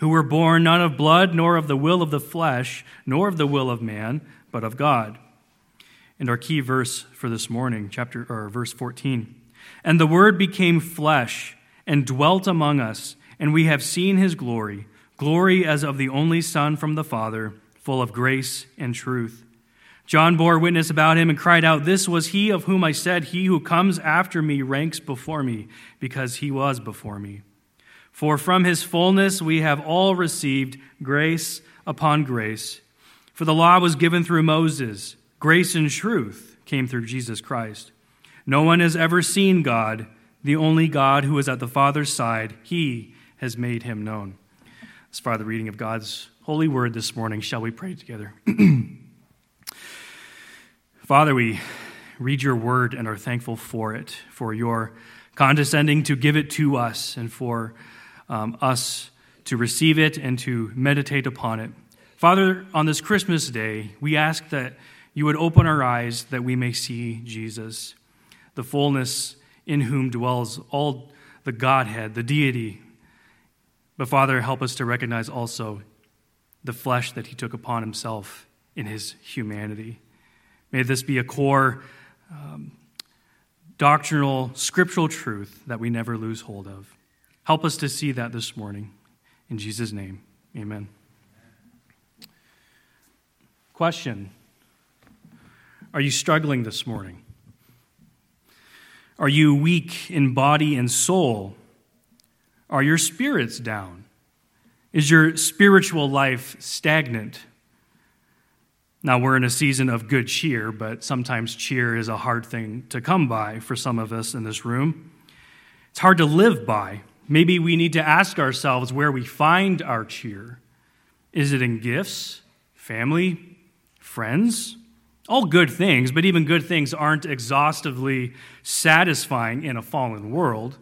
who were born not of blood, nor of the will of the flesh, nor of the will of man, but of God. And our key verse for this morning, chapter or verse 14. And the word became flesh and dwelt among us, and we have seen his glory, glory as of the only Son from the Father, full of grace and truth. John bore witness about him and cried out, This was he of whom I said, He who comes after me ranks before me, because he was before me. For from his fullness we have all received grace upon grace. For the law was given through Moses, grace and truth came through Jesus Christ. No one has ever seen God, the only God who is at the Father's side. He has made him known. As far as the reading of God's holy word this morning, shall we pray together? Father, we read your word and are thankful for it, for your condescending to give it to us, and for um, us to receive it and to meditate upon it. Father, on this Christmas day, we ask that you would open our eyes that we may see Jesus, the fullness in whom dwells all the Godhead, the deity. But Father, help us to recognize also the flesh that he took upon himself in his humanity. May this be a core um, doctrinal, scriptural truth that we never lose hold of. Help us to see that this morning. In Jesus' name, amen. Question Are you struggling this morning? Are you weak in body and soul? Are your spirits down? Is your spiritual life stagnant? Now, we're in a season of good cheer, but sometimes cheer is a hard thing to come by for some of us in this room. It's hard to live by. Maybe we need to ask ourselves where we find our cheer. Is it in gifts, family, friends? All good things, but even good things aren't exhaustively satisfying in a fallen world.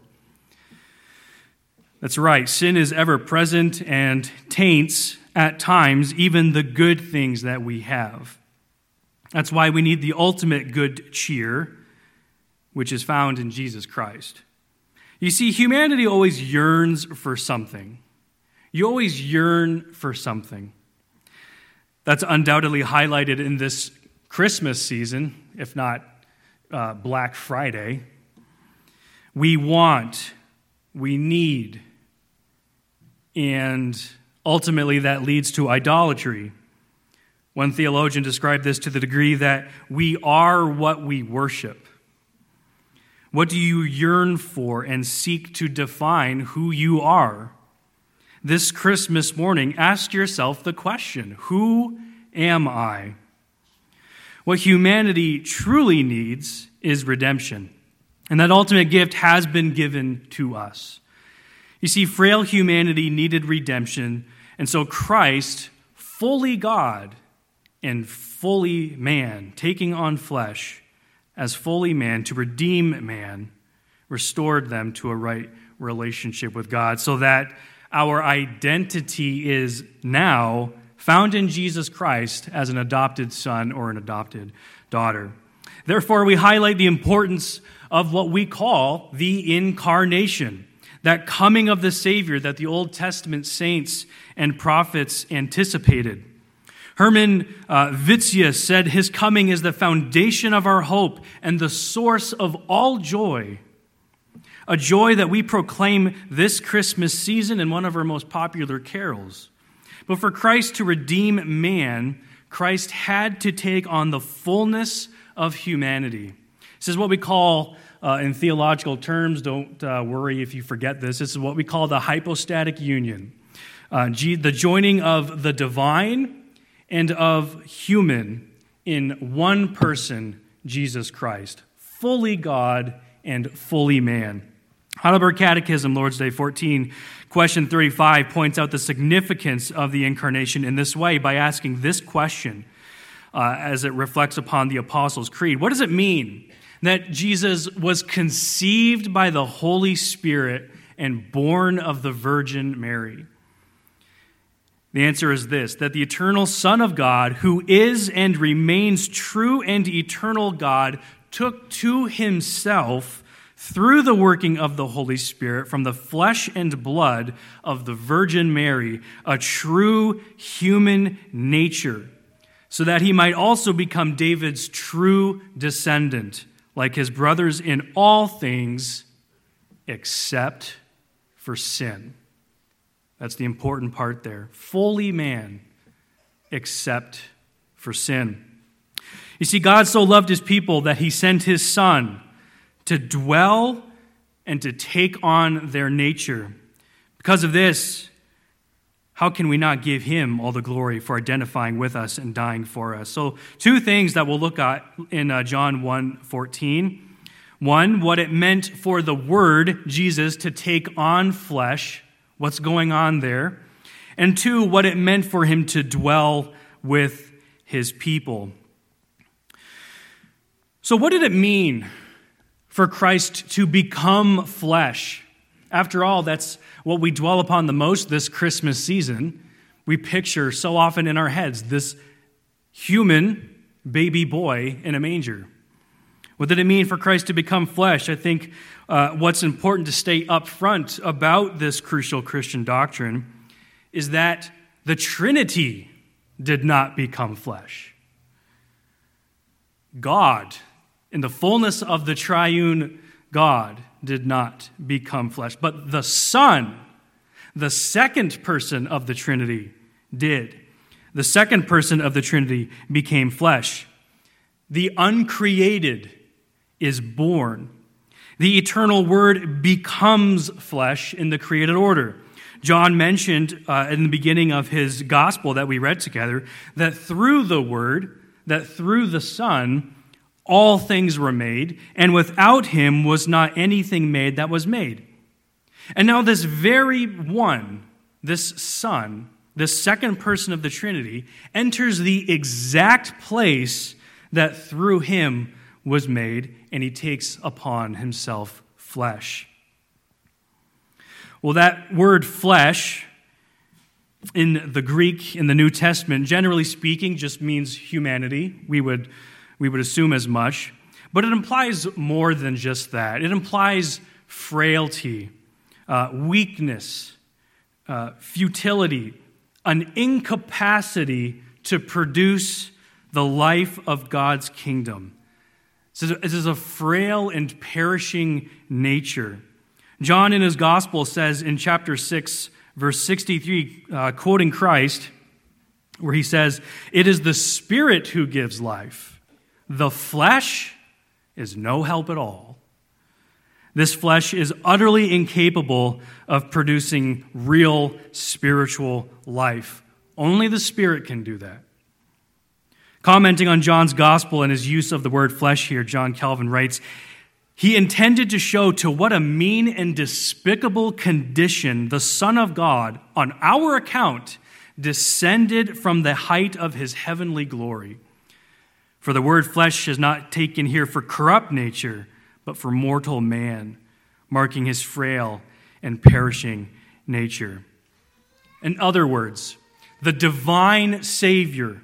That's right, sin is ever present and taints at times even the good things that we have. That's why we need the ultimate good cheer, which is found in Jesus Christ. You see, humanity always yearns for something. You always yearn for something. That's undoubtedly highlighted in this Christmas season, if not uh, Black Friday. We want, we need, and ultimately that leads to idolatry. One theologian described this to the degree that we are what we worship. What do you yearn for and seek to define who you are? This Christmas morning, ask yourself the question Who am I? What humanity truly needs is redemption. And that ultimate gift has been given to us. You see, frail humanity needed redemption, and so Christ, fully God and fully man, taking on flesh, as fully man to redeem man, restored them to a right relationship with God, so that our identity is now found in Jesus Christ as an adopted son or an adopted daughter. Therefore, we highlight the importance of what we call the incarnation, that coming of the Savior that the Old Testament saints and prophets anticipated. Herman uh, said, His coming is the foundation of our hope and the source of all joy. A joy that we proclaim this Christmas season in one of our most popular carols. But for Christ to redeem man, Christ had to take on the fullness of humanity. This is what we call, uh, in theological terms, don't uh, worry if you forget this, this is what we call the hypostatic union. Uh, the joining of the divine and of human in one person, Jesus Christ, fully God and fully man. Heidelberg Catechism, Lord's Day 14, question 35, points out the significance of the incarnation in this way by asking this question uh, as it reflects upon the Apostles' Creed. What does it mean that Jesus was conceived by the Holy Spirit and born of the Virgin Mary? The answer is this that the eternal Son of God, who is and remains true and eternal God, took to himself through the working of the Holy Spirit from the flesh and blood of the Virgin Mary, a true human nature, so that he might also become David's true descendant, like his brothers in all things except for sin. That's the important part there. Fully man, except for sin. You see, God so loved his people that he sent his son to dwell and to take on their nature. Because of this, how can we not give him all the glory for identifying with us and dying for us? So, two things that we'll look at in uh, John 1 14. One, what it meant for the Word, Jesus, to take on flesh, what's going on there. And two, what it meant for him to dwell with his people. So, what did it mean for Christ to become flesh. After all, that's what we dwell upon the most this Christmas season. We picture so often in our heads this human baby boy in a manger. What did it mean for Christ to become flesh? I think uh, what's important to stay up front about this crucial Christian doctrine is that the Trinity did not become flesh. God in the fullness of the triune God did not become flesh, but the Son, the second person of the Trinity, did. The second person of the Trinity became flesh. The uncreated is born. The eternal Word becomes flesh in the created order. John mentioned uh, in the beginning of his gospel that we read together that through the Word, that through the Son, all things were made, and without him was not anything made that was made. And now, this very one, this Son, this second person of the Trinity, enters the exact place that through him was made, and he takes upon himself flesh. Well, that word flesh in the Greek, in the New Testament, generally speaking, just means humanity. We would we would assume as much. But it implies more than just that. It implies frailty, uh, weakness, uh, futility, an incapacity to produce the life of God's kingdom. This is a frail and perishing nature. John in his gospel says in chapter 6, verse 63, uh, quoting Christ, where he says, It is the Spirit who gives life. The flesh is no help at all. This flesh is utterly incapable of producing real spiritual life. Only the Spirit can do that. Commenting on John's gospel and his use of the word flesh here, John Calvin writes, he intended to show to what a mean and despicable condition the Son of God, on our account, descended from the height of his heavenly glory. For the word flesh is not taken here for corrupt nature, but for mortal man, marking his frail and perishing nature. In other words, the divine Savior,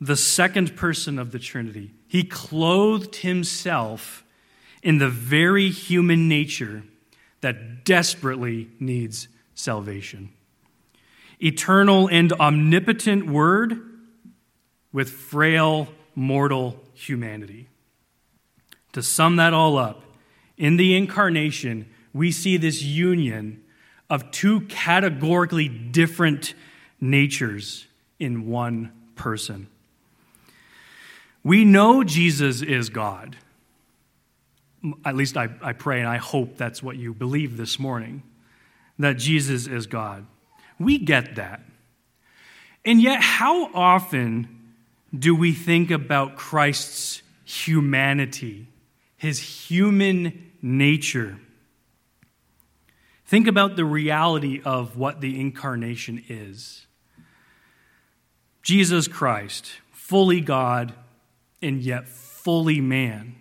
the second person of the Trinity, he clothed himself in the very human nature that desperately needs salvation. Eternal and omnipotent Word with frail mortal humanity. To sum that all up, in the incarnation, we see this union of two categorically different natures in one person. We know Jesus is God. At least I, I pray and I hope that's what you believe this morning that Jesus is God. We get that. And yet, how often do we think about Christ's humanity, his human nature? Think about the reality of what the incarnation is. Jesus Christ, fully God and yet fully man.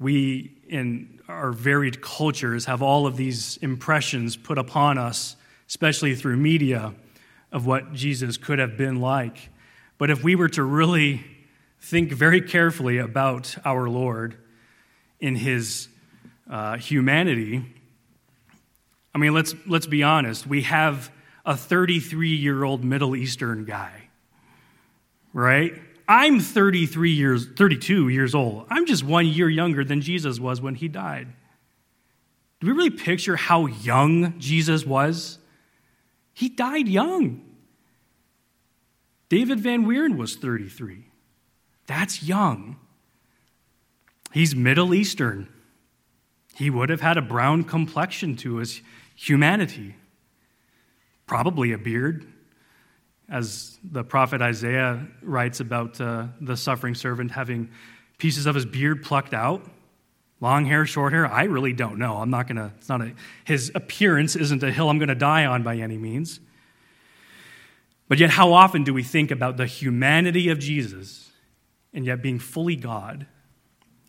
We, in our varied cultures, have all of these impressions put upon us, especially through media, of what Jesus could have been like. But if we were to really think very carefully about our Lord in his uh, humanity, I mean, let's, let's be honest. We have a 33 year old Middle Eastern guy, right? I'm 33 years, 32 years old. I'm just one year younger than Jesus was when he died. Do we really picture how young Jesus was? He died young. David Van Wieren was 33. That's young. He's Middle Eastern. He would have had a brown complexion to his humanity, probably a beard, as the prophet Isaiah writes about uh, the suffering servant having pieces of his beard plucked out. Long hair, short hair, I really don't know. I'm not going to, it's not a, his appearance isn't a hill I'm going to die on by any means. But yet, how often do we think about the humanity of Jesus and yet being fully God?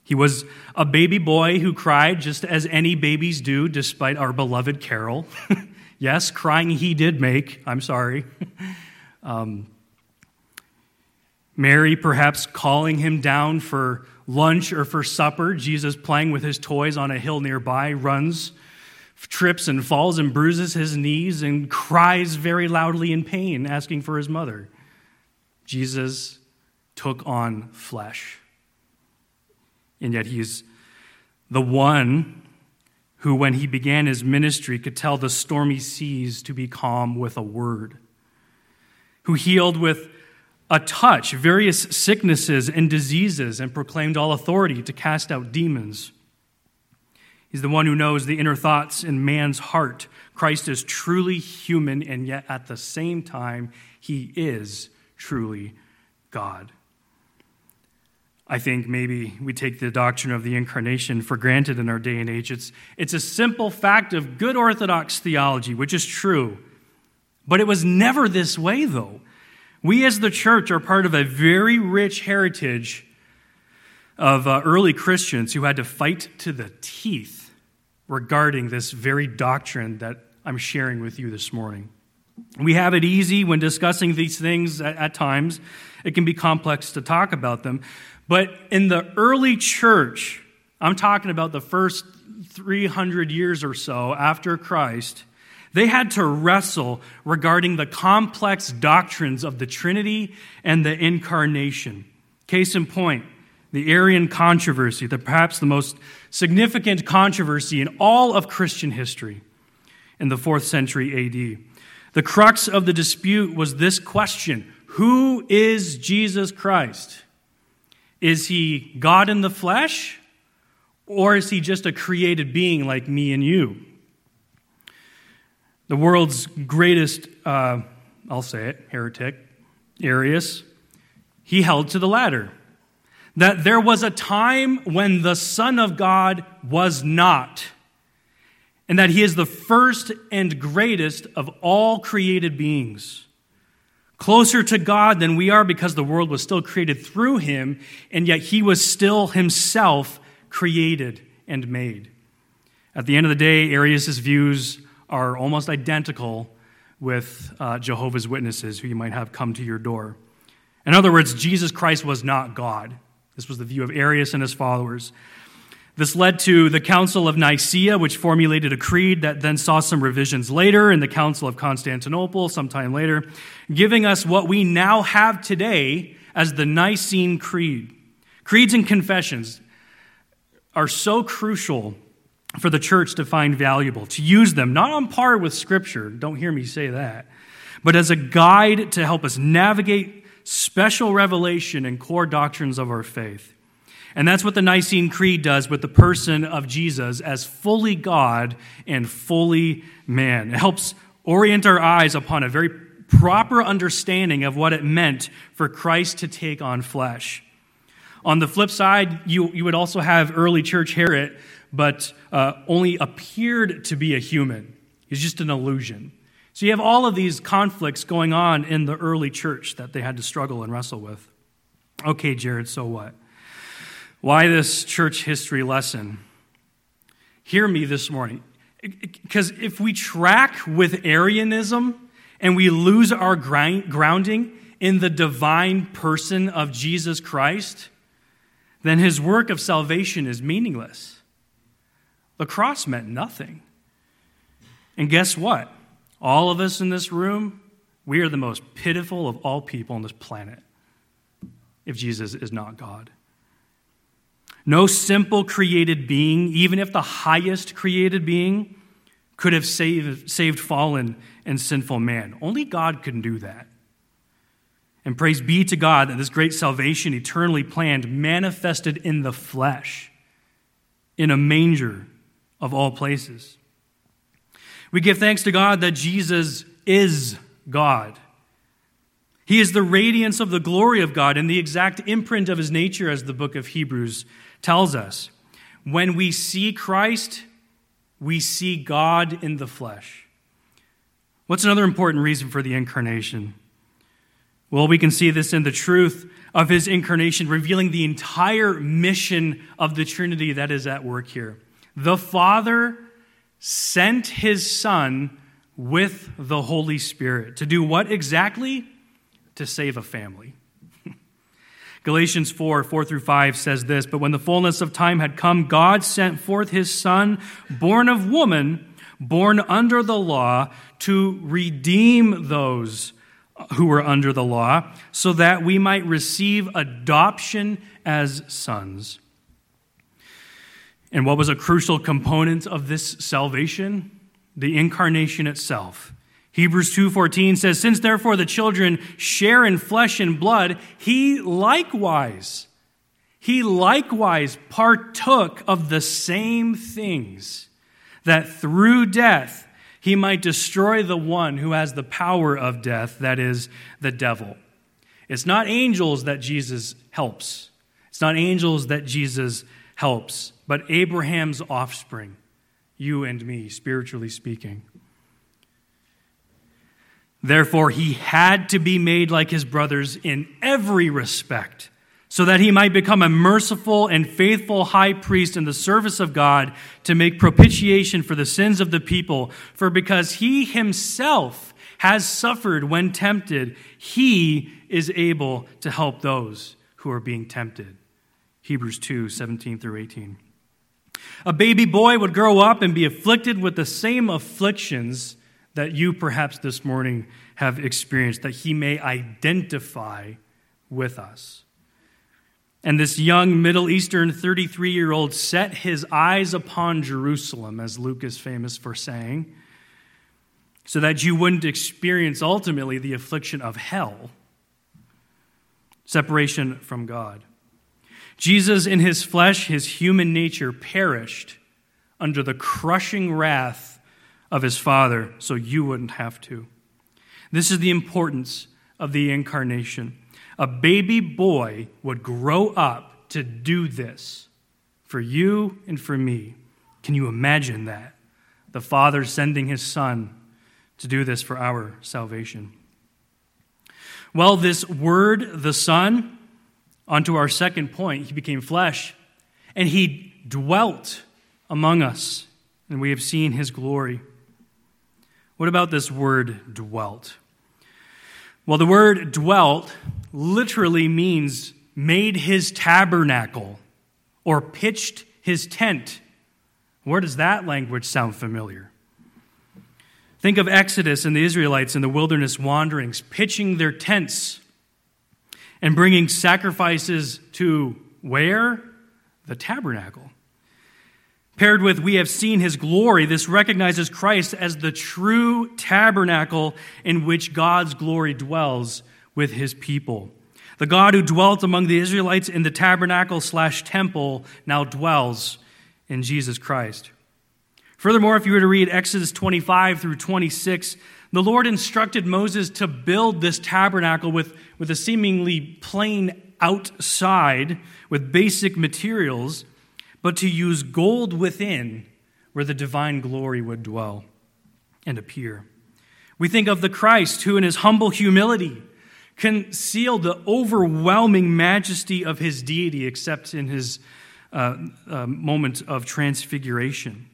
He was a baby boy who cried just as any babies do, despite our beloved Carol. yes, crying he did make. I'm sorry. um, Mary perhaps calling him down for lunch or for supper. Jesus playing with his toys on a hill nearby, runs, trips and falls and bruises his knees and cries very loudly in pain, asking for his mother. Jesus took on flesh. And yet he's the one who, when he began his ministry, could tell the stormy seas to be calm with a word, who healed with a touch various sicknesses and diseases and proclaimed all authority to cast out demons. He's the one who knows the inner thoughts in man's heart. Christ is truly human, and yet at the same time, he is truly God. I think maybe we take the doctrine of the incarnation for granted in our day and age. It's, it's a simple fact of good Orthodox theology, which is true. But it was never this way, though. We as the church are part of a very rich heritage of uh, early Christians who had to fight to the teeth regarding this very doctrine that I'm sharing with you this morning. We have it easy when discussing these things at, at times. It can be complex to talk about them. But in the early church, I'm talking about the first 300 years or so after Christ, they had to wrestle regarding the complex doctrines of the Trinity and the Incarnation. Case in point, the Arian controversy, the, perhaps the most significant controversy in all of Christian history in the fourth century AD. The crux of the dispute was this question Who is Jesus Christ? Is he God in the flesh? Or is he just a created being like me and you? The world's greatest, uh, I'll say it, heretic, Arius, he held to the latter. That there was a time when the Son of God was not, and that he is the first and greatest of all created beings closer to God than we are because the world was still created through him, and yet he was still himself created and made. At the end of the day, Arius' views are almost identical with uh, Jehovah's Witnesses, who you might have come to your door. In other words, Jesus Christ was not God. This was the view of Arius and his followers. This led to the Council of Nicaea, which formulated a creed that then saw some revisions later in the Council of Constantinople sometime later, giving us what we now have today as the Nicene Creed. Creeds and confessions are so crucial for the church to find valuable, to use them, not on par with Scripture, don't hear me say that, but as a guide to help us navigate special revelation and core doctrines of our faith. And that's what the Nicene Creed does with the person of Jesus as fully God and fully man. It helps orient our eyes upon a very proper understanding of what it meant for Christ to take on flesh. On the flip side, you, you would also have early church Herod, but uh, only appeared to be a human. He's just an illusion. So you have all of these conflicts going on in the early church that they had to struggle and wrestle with. Okay, Jared, so what? Why this church history lesson? Hear me this morning. Because if we track with Arianism and we lose our grounding in the divine person of Jesus Christ, then his work of salvation is meaningless. The cross meant nothing. And guess what? All of us in this room, we are the most pitiful of all people on this planet if Jesus is not God. No simple created being, even if the highest created being, could have saved, saved fallen and sinful man. Only God can do that. And praise be to God that this great salvation, eternally planned, manifested in the flesh, in a manger of all places. We give thanks to God that Jesus is God. He is the radiance of the glory of God and the exact imprint of his nature, as the book of Hebrews tells us. When we see Christ, we see God in the flesh. What's another important reason for the incarnation? Well, we can see this in the truth of his incarnation, revealing the entire mission of the Trinity that is at work here. The Father sent his Son with the Holy Spirit to do what exactly? To save a family. Galatians 4 4 through 5 says this But when the fullness of time had come, God sent forth his Son, born of woman, born under the law, to redeem those who were under the law, so that we might receive adoption as sons. And what was a crucial component of this salvation? The incarnation itself. Hebrews 2:14 says, "Since therefore the children share in flesh and blood, he likewise he likewise partook of the same things, that through death he might destroy the one who has the power of death, that is, the devil. It's not angels that Jesus helps. It's not angels that Jesus helps, but Abraham's offspring, you and me, spiritually speaking. Therefore, he had to be made like his brothers in every respect, so that he might become a merciful and faithful high priest in the service of God to make propitiation for the sins of the people. For because he himself has suffered when tempted, he is able to help those who are being tempted. Hebrews 2 17 through 18. A baby boy would grow up and be afflicted with the same afflictions that you perhaps this morning have experienced, that he may identify with us. And this young Middle Eastern 33 year old set his eyes upon Jerusalem, as Luke is famous for saying, so that you wouldn't experience ultimately the affliction of hell, separation from God. Jesus, in his flesh, his human nature, perished under the crushing wrath of his Father so you wouldn't have to. This is the importance of the incarnation. A baby boy would grow up to do this for you and for me. Can you imagine that? The Father sending his Son to do this for our salvation. Well, this word, the Son, onto our second point, he became flesh and he dwelt among us, and we have seen his glory. What about this word dwelt? Well, the word dwelt literally means made his tabernacle or pitched his tent. Where does that language sound familiar? Think of Exodus and the Israelites in the wilderness wanderings, pitching their tents and bringing sacrifices to where? The tabernacle. Paired with we have seen his glory, this recognizes Christ as the true tabernacle in which God's glory dwells with his people. The God who dwelt among the Israelites in the tabernacle slash temple now dwells in Jesus Christ. Furthermore, if you were to read Exodus 25 through 26, the Lord instructed Moses to build this tabernacle with, with a seemingly plain outside with basic materials but to use gold within where the divine glory would dwell and appear. We think of the Christ who, in his humble humility, concealed the overwhelming majesty of his deity, except in his uh, uh, moment of transfiguration.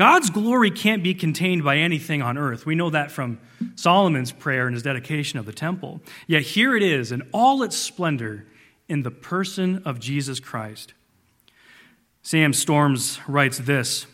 God's glory can't be contained by anything on earth. We know that from Solomon's prayer and his dedication of the temple. Yet here it is in all its splendor in the person of Jesus Christ. Sam Storms writes this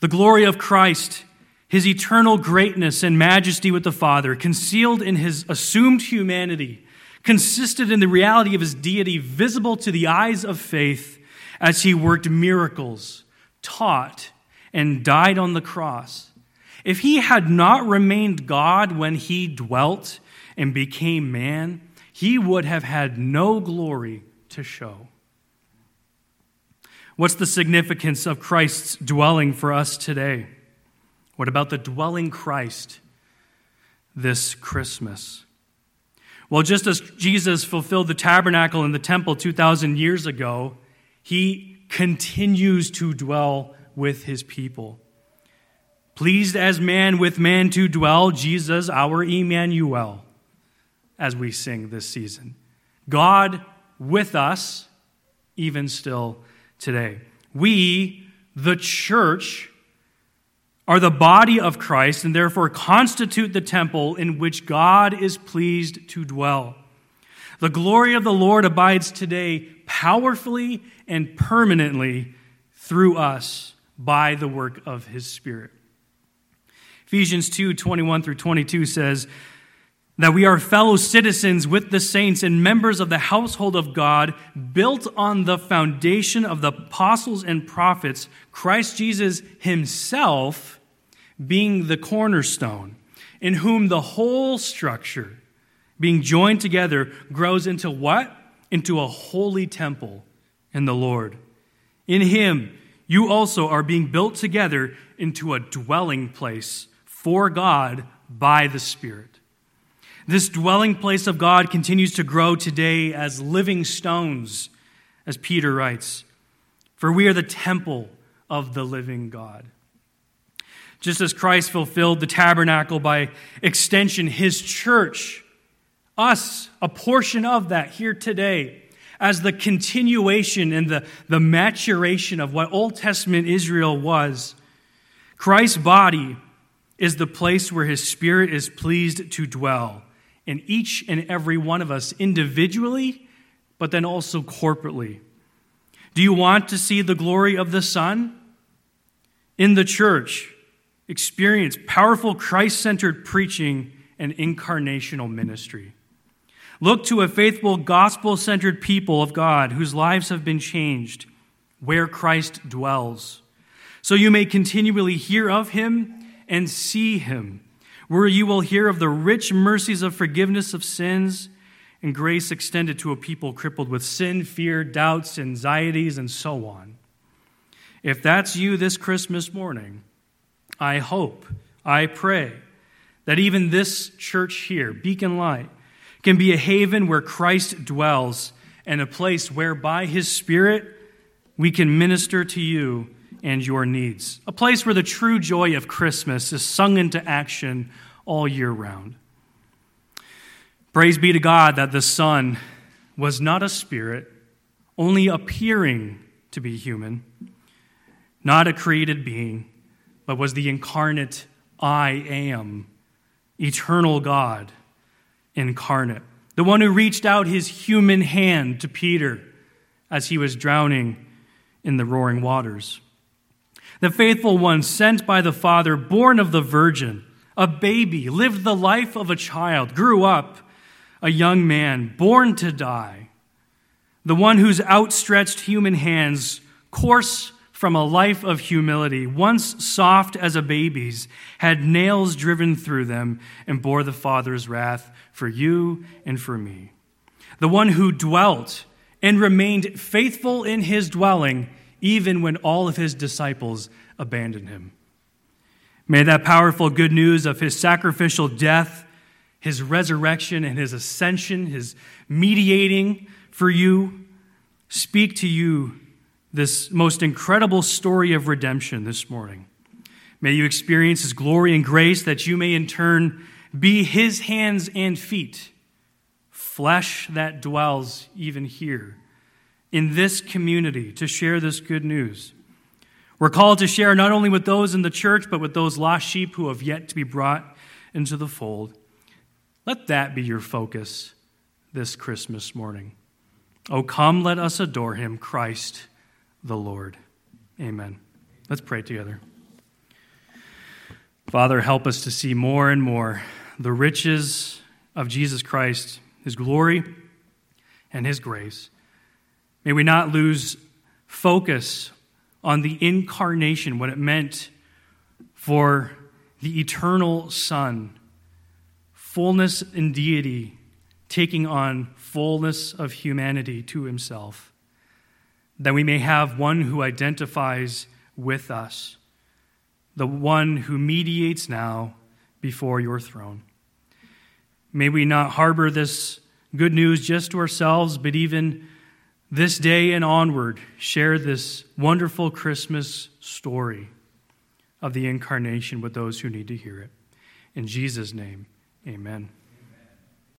The glory of Christ, his eternal greatness and majesty with the Father, concealed in his assumed humanity, consisted in the reality of his deity visible to the eyes of faith as he worked miracles, taught, and died on the cross. If he had not remained God when he dwelt and became man, he would have had no glory to show. What's the significance of Christ's dwelling for us today? What about the dwelling Christ this Christmas? Well, just as Jesus fulfilled the tabernacle in the temple 2,000 years ago, he continues to dwell with his people. Pleased as man with man to dwell, Jesus, our Emmanuel, as we sing this season. God with us, even still today. We, the church, are the body of Christ and therefore constitute the temple in which God is pleased to dwell. The glory of the Lord abides today powerfully and permanently through us by the work of his Spirit. Ephesians 2 21 through 22 says, that we are fellow citizens with the saints and members of the household of God, built on the foundation of the apostles and prophets, Christ Jesus himself being the cornerstone, in whom the whole structure, being joined together, grows into what? Into a holy temple in the Lord. In him, you also are being built together into a dwelling place for God by the Spirit. This dwelling place of God continues to grow today as living stones, as Peter writes, for we are the temple of the living God. Just as Christ fulfilled the tabernacle by extension, his church, us, a portion of that here today, as the continuation and the, the maturation of what Old Testament Israel was, Christ's body is the place where his spirit is pleased to dwell in each and every one of us individually, but then also corporately. Do you want to see the glory of the Son? In the church, experience powerful Christ centered preaching and incarnational ministry. Look to a faithful, gospel centered people of God whose lives have been changed, where Christ dwells, so you may continually hear of him and see him where you will hear of the rich mercies of forgiveness of sins and grace extended to a people crippled with sin, fear, doubts, anxieties, and so on. If that's you this Christmas morning, I hope, I pray that even this church here, Beacon Light, can be a haven where Christ dwells and a place where by his Spirit we can minister to you and your needs. A place where the true joy of Christmas is sung into action all year round. Praise be to God that the Son was not a spirit, only appearing to be human, not a created being, but was the incarnate I am, eternal God incarnate, the one who reached out his human hand to Peter as he was drowning in the roaring waters. The faithful one sent by the Father, born of the Virgin, a baby, lived the life of a child, grew up a young man, born to die, the one whose outstretched human hands, coarse from a life of humility, once soft as a baby's, had nails driven through them, and bore the Father's wrath for you and for me. The one who dwelt and remained faithful in his dwelling, even when all of his disciples abandoned him. May that powerful good news of his sacrificial death, his resurrection, and his ascension, his mediating for you, speak to you this most incredible story of redemption this morning. May you experience His glory and grace that you may in turn be His hands and feet, flesh that dwells even here in this community to share this good news. We're called to share not only with those in the church, but with those lost sheep who have yet to be brought into the fold. Let that be your focus this Christmas morning. Oh, come, let us adore him, Christ the Lord. Amen. Let's pray together. Father, help us to see more and more the riches of Jesus Christ, his glory, and his grace. May we not lose focus on the incarnation, what it meant for the eternal Son, fullness in deity, taking on fullness of humanity to himself that we may have one who identifies with us, the one who mediates now before your throne. May we not harbor this good news just to ourselves, but even this day and onward, share this wonderful Christmas story of the incarnation with those who need to hear it. In Jesus' name, amen.